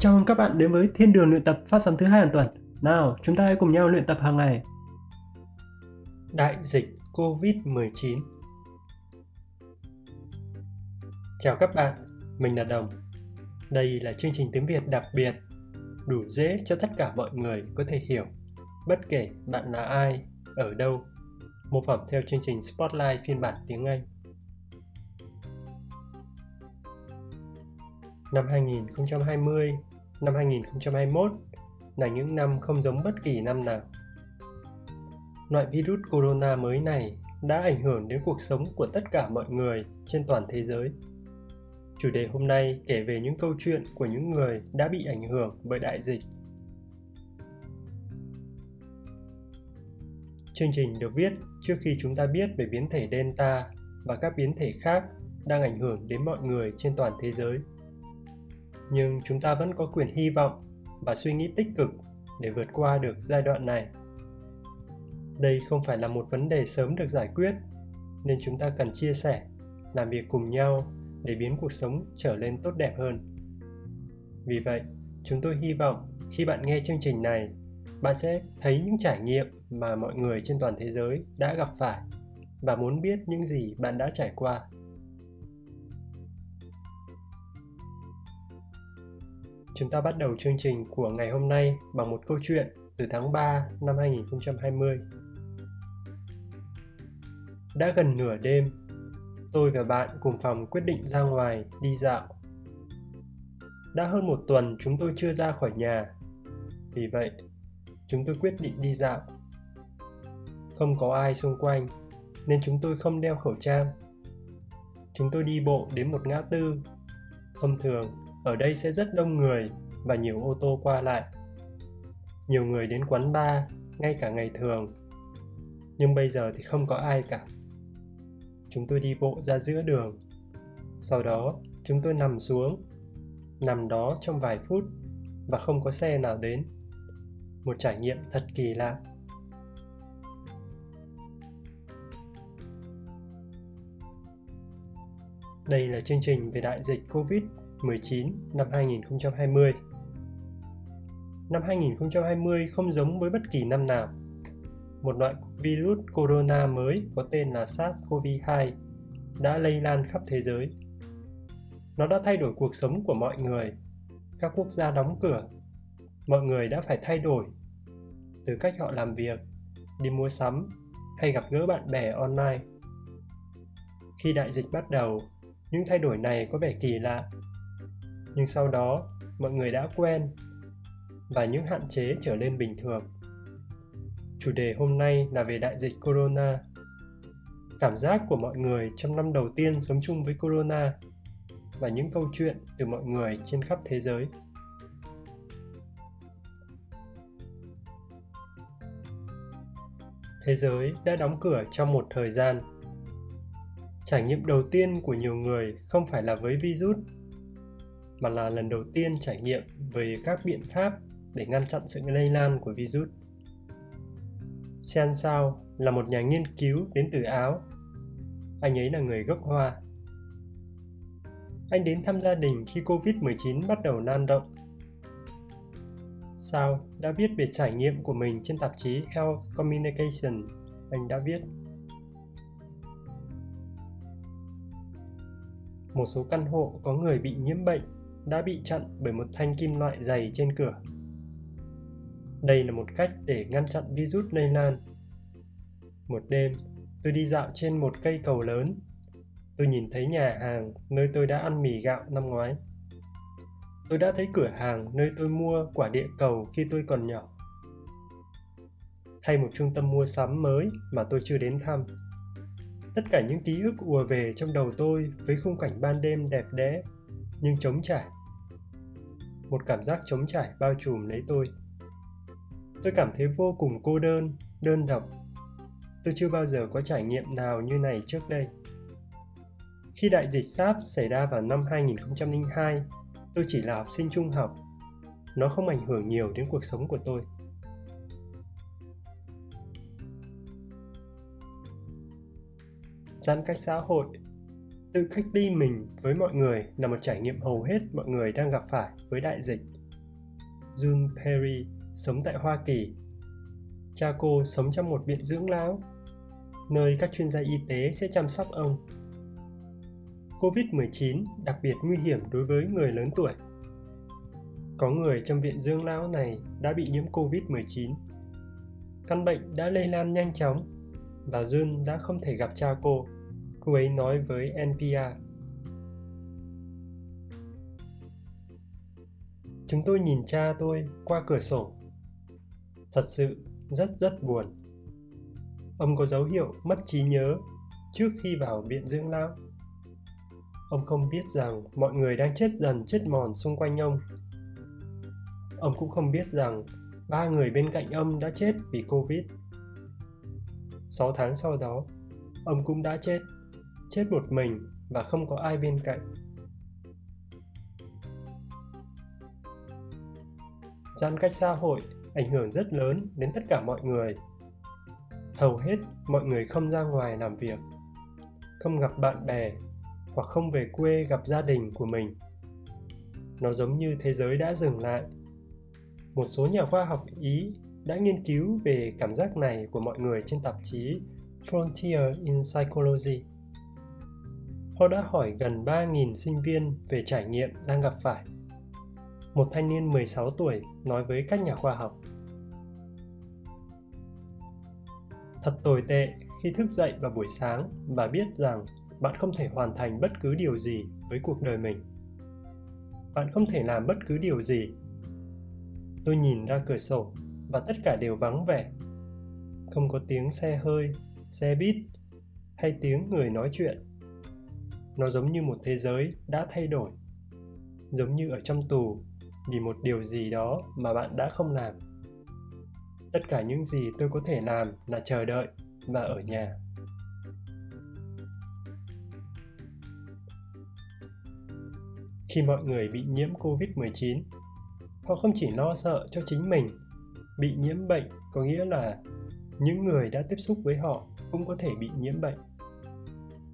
Chào mừng các bạn đến với Thiên đường luyện tập phát sóng thứ hai hàng tuần. Nào, chúng ta hãy cùng nhau luyện tập hàng ngày. Đại dịch Covid-19 Chào các bạn, mình là Đồng. Đây là chương trình tiếng Việt đặc biệt, đủ dễ cho tất cả mọi người có thể hiểu, bất kể bạn là ai, ở đâu, mô phỏng theo chương trình Spotlight phiên bản tiếng Anh. Năm 2020, năm 2021 là những năm không giống bất kỳ năm nào. Loại virus corona mới này đã ảnh hưởng đến cuộc sống của tất cả mọi người trên toàn thế giới. Chủ đề hôm nay kể về những câu chuyện của những người đã bị ảnh hưởng bởi đại dịch. Chương trình được viết trước khi chúng ta biết về biến thể Delta và các biến thể khác đang ảnh hưởng đến mọi người trên toàn thế giới nhưng chúng ta vẫn có quyền hy vọng và suy nghĩ tích cực để vượt qua được giai đoạn này. Đây không phải là một vấn đề sớm được giải quyết, nên chúng ta cần chia sẻ, làm việc cùng nhau để biến cuộc sống trở lên tốt đẹp hơn. Vì vậy, chúng tôi hy vọng khi bạn nghe chương trình này, bạn sẽ thấy những trải nghiệm mà mọi người trên toàn thế giới đã gặp phải và muốn biết những gì bạn đã trải qua. Chúng ta bắt đầu chương trình của ngày hôm nay bằng một câu chuyện từ tháng 3 năm 2020. Đã gần nửa đêm, tôi và bạn cùng phòng quyết định ra ngoài đi dạo. Đã hơn một tuần chúng tôi chưa ra khỏi nhà, vì vậy chúng tôi quyết định đi dạo. Không có ai xung quanh nên chúng tôi không đeo khẩu trang. Chúng tôi đi bộ đến một ngã tư. Thông thường ở đây sẽ rất đông người và nhiều ô tô qua lại. Nhiều người đến quán bar, ngay cả ngày thường. Nhưng bây giờ thì không có ai cả. Chúng tôi đi bộ ra giữa đường. Sau đó, chúng tôi nằm xuống, nằm đó trong vài phút và không có xe nào đến. Một trải nghiệm thật kỳ lạ. Đây là chương trình về đại dịch covid. 19 năm 2020. Năm 2020 không giống với bất kỳ năm nào. Một loại virus corona mới có tên là SARS-CoV-2 đã lây lan khắp thế giới. Nó đã thay đổi cuộc sống của mọi người. Các quốc gia đóng cửa. Mọi người đã phải thay đổi từ cách họ làm việc, đi mua sắm hay gặp gỡ bạn bè online. Khi đại dịch bắt đầu, những thay đổi này có vẻ kỳ lạ nhưng sau đó, mọi người đã quen và những hạn chế trở nên bình thường. Chủ đề hôm nay là về đại dịch corona. Cảm giác của mọi người trong năm đầu tiên sống chung với corona và những câu chuyện từ mọi người trên khắp thế giới. Thế giới đã đóng cửa trong một thời gian. Trải nghiệm đầu tiên của nhiều người không phải là với virus mà là lần đầu tiên trải nghiệm về các biện pháp để ngăn chặn sự lây lan của virus. Sean Sao là một nhà nghiên cứu đến từ Áo. Anh ấy là người gốc Hoa. Anh đến thăm gia đình khi Covid-19 bắt đầu lan rộng. Sao đã viết về trải nghiệm của mình trên tạp chí Health Communication. Anh đã viết Một số căn hộ có người bị nhiễm bệnh đã bị chặn bởi một thanh kim loại dày trên cửa. Đây là một cách để ngăn chặn virus lây lan. Một đêm, tôi đi dạo trên một cây cầu lớn. Tôi nhìn thấy nhà hàng nơi tôi đã ăn mì gạo năm ngoái. Tôi đã thấy cửa hàng nơi tôi mua quả địa cầu khi tôi còn nhỏ. Hay một trung tâm mua sắm mới mà tôi chưa đến thăm. Tất cả những ký ức ùa về trong đầu tôi với khung cảnh ban đêm đẹp đẽ nhưng trống trải một cảm giác trống trải bao trùm lấy tôi tôi cảm thấy vô cùng cô đơn đơn độc tôi chưa bao giờ có trải nghiệm nào như này trước đây khi đại dịch SARS xảy ra vào năm 2002, tôi chỉ là học sinh trung học. Nó không ảnh hưởng nhiều đến cuộc sống của tôi. Giãn cách xã hội Tự cách ly mình với mọi người là một trải nghiệm hầu hết mọi người đang gặp phải với đại dịch. June Perry sống tại Hoa Kỳ. Cha cô sống trong một viện dưỡng lão, nơi các chuyên gia y tế sẽ chăm sóc ông. COVID-19 đặc biệt nguy hiểm đối với người lớn tuổi. Có người trong viện dưỡng lão này đã bị nhiễm COVID-19. Căn bệnh đã lây lan nhanh chóng và Jun đã không thể gặp cha cô. Cô ấy nói với NPR. Chúng tôi nhìn cha tôi qua cửa sổ. Thật sự rất rất buồn. Ông có dấu hiệu mất trí nhớ trước khi vào viện dưỡng lão. Ông không biết rằng mọi người đang chết dần chết mòn xung quanh ông. Ông cũng không biết rằng ba người bên cạnh ông đã chết vì Covid. 6 tháng sau đó, ông cũng đã chết, chết một mình và không có ai bên cạnh. Giãn cách xã hội ảnh hưởng rất lớn đến tất cả mọi người. Hầu hết mọi người không ra ngoài làm việc, không gặp bạn bè hoặc không về quê gặp gia đình của mình. Nó giống như thế giới đã dừng lại. Một số nhà khoa học Ý đã nghiên cứu về cảm giác này của mọi người trên tạp chí Frontier in Psychology. Họ đã hỏi gần 3.000 sinh viên về trải nghiệm đang gặp phải. Một thanh niên 16 tuổi nói với các nhà khoa học. Thật tồi tệ khi thức dậy vào buổi sáng và biết rằng bạn không thể hoàn thành bất cứ điều gì với cuộc đời mình. Bạn không thể làm bất cứ điều gì. Tôi nhìn ra cửa sổ và tất cả đều vắng vẻ. Không có tiếng xe hơi, xe buýt hay tiếng người nói chuyện. Nó giống như một thế giới đã thay đổi. Giống như ở trong tù vì một điều gì đó mà bạn đã không làm. Tất cả những gì tôi có thể làm là chờ đợi và ở nhà. Khi mọi người bị nhiễm COVID-19, họ không chỉ lo sợ cho chính mình bị nhiễm bệnh có nghĩa là những người đã tiếp xúc với họ cũng có thể bị nhiễm bệnh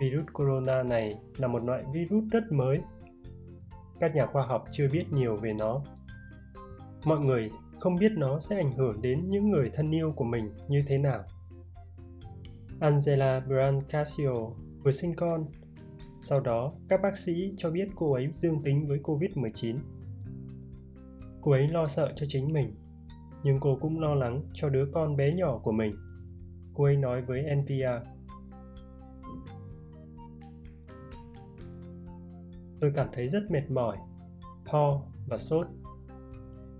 virus corona này là một loại virus rất mới. Các nhà khoa học chưa biết nhiều về nó. Mọi người không biết nó sẽ ảnh hưởng đến những người thân yêu của mình như thế nào. Angela brancasio vừa sinh con. Sau đó, các bác sĩ cho biết cô ấy dương tính với covid 19 cô ấy lo sợ cho chính mình, nhưng cô cũng lo lắng cho đứa con bé nhỏ của mình. Cô ấy nói với NPR. Tôi cảm thấy rất mệt mỏi, ho và sốt.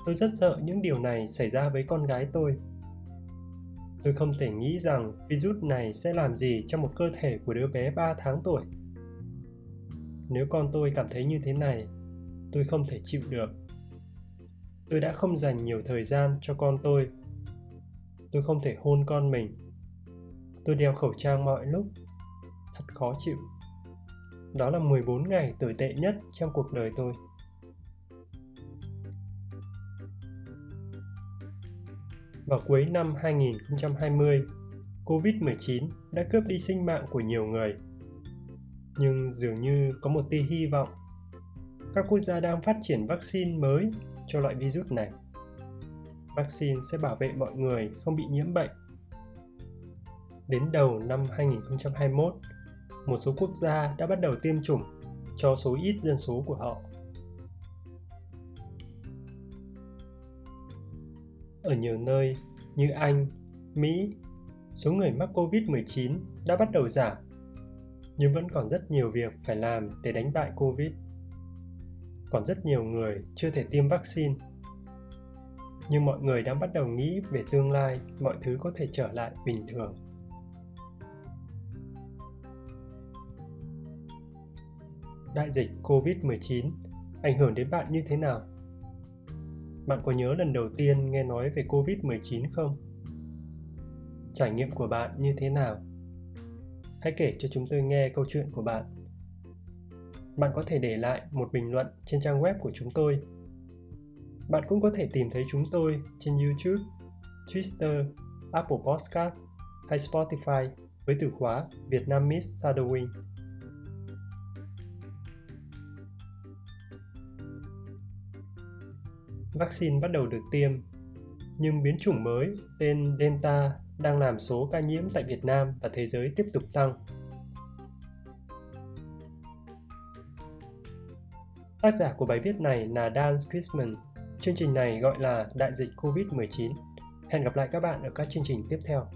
Tôi rất sợ những điều này xảy ra với con gái tôi. Tôi không thể nghĩ rằng virus này sẽ làm gì trong một cơ thể của đứa bé 3 tháng tuổi. Nếu con tôi cảm thấy như thế này, tôi không thể chịu được tôi đã không dành nhiều thời gian cho con tôi tôi không thể hôn con mình tôi đeo khẩu trang mọi lúc thật khó chịu đó là 14 ngày tồi tệ nhất trong cuộc đời tôi Vào cuối năm 2020, Covid-19 đã cướp đi sinh mạng của nhiều người. Nhưng dường như có một tia hy vọng. Các quốc gia đang phát triển vaccine mới cho loại virus này. Vaccine sẽ bảo vệ mọi người không bị nhiễm bệnh. Đến đầu năm 2021, một số quốc gia đã bắt đầu tiêm chủng cho số ít dân số của họ. Ở nhiều nơi như Anh, Mỹ, số người mắc COVID-19 đã bắt đầu giảm, nhưng vẫn còn rất nhiều việc phải làm để đánh bại COVID. Còn rất nhiều người chưa thể tiêm vaccine. Nhưng mọi người đang bắt đầu nghĩ về tương lai mọi thứ có thể trở lại bình thường. Đại dịch covid-19 ảnh hưởng đến bạn như thế nào bạn có nhớ lần đầu tiên nghe nói về covid-19 không trải nghiệm của bạn như thế nào hãy kể cho chúng tôi nghe câu chuyện của bạn bạn có thể để lại một bình luận trên trang web của chúng tôi. Bạn cũng có thể tìm thấy chúng tôi trên YouTube, Twitter, Apple Podcast hay Spotify với từ khóa Vietnamese Shadowing. Vaccine bắt đầu được tiêm, nhưng biến chủng mới tên Delta đang làm số ca nhiễm tại Việt Nam và thế giới tiếp tục tăng. Tác giả của bài viết này là Dan Christman. Chương trình này gọi là Đại dịch COVID-19. Hẹn gặp lại các bạn ở các chương trình tiếp theo.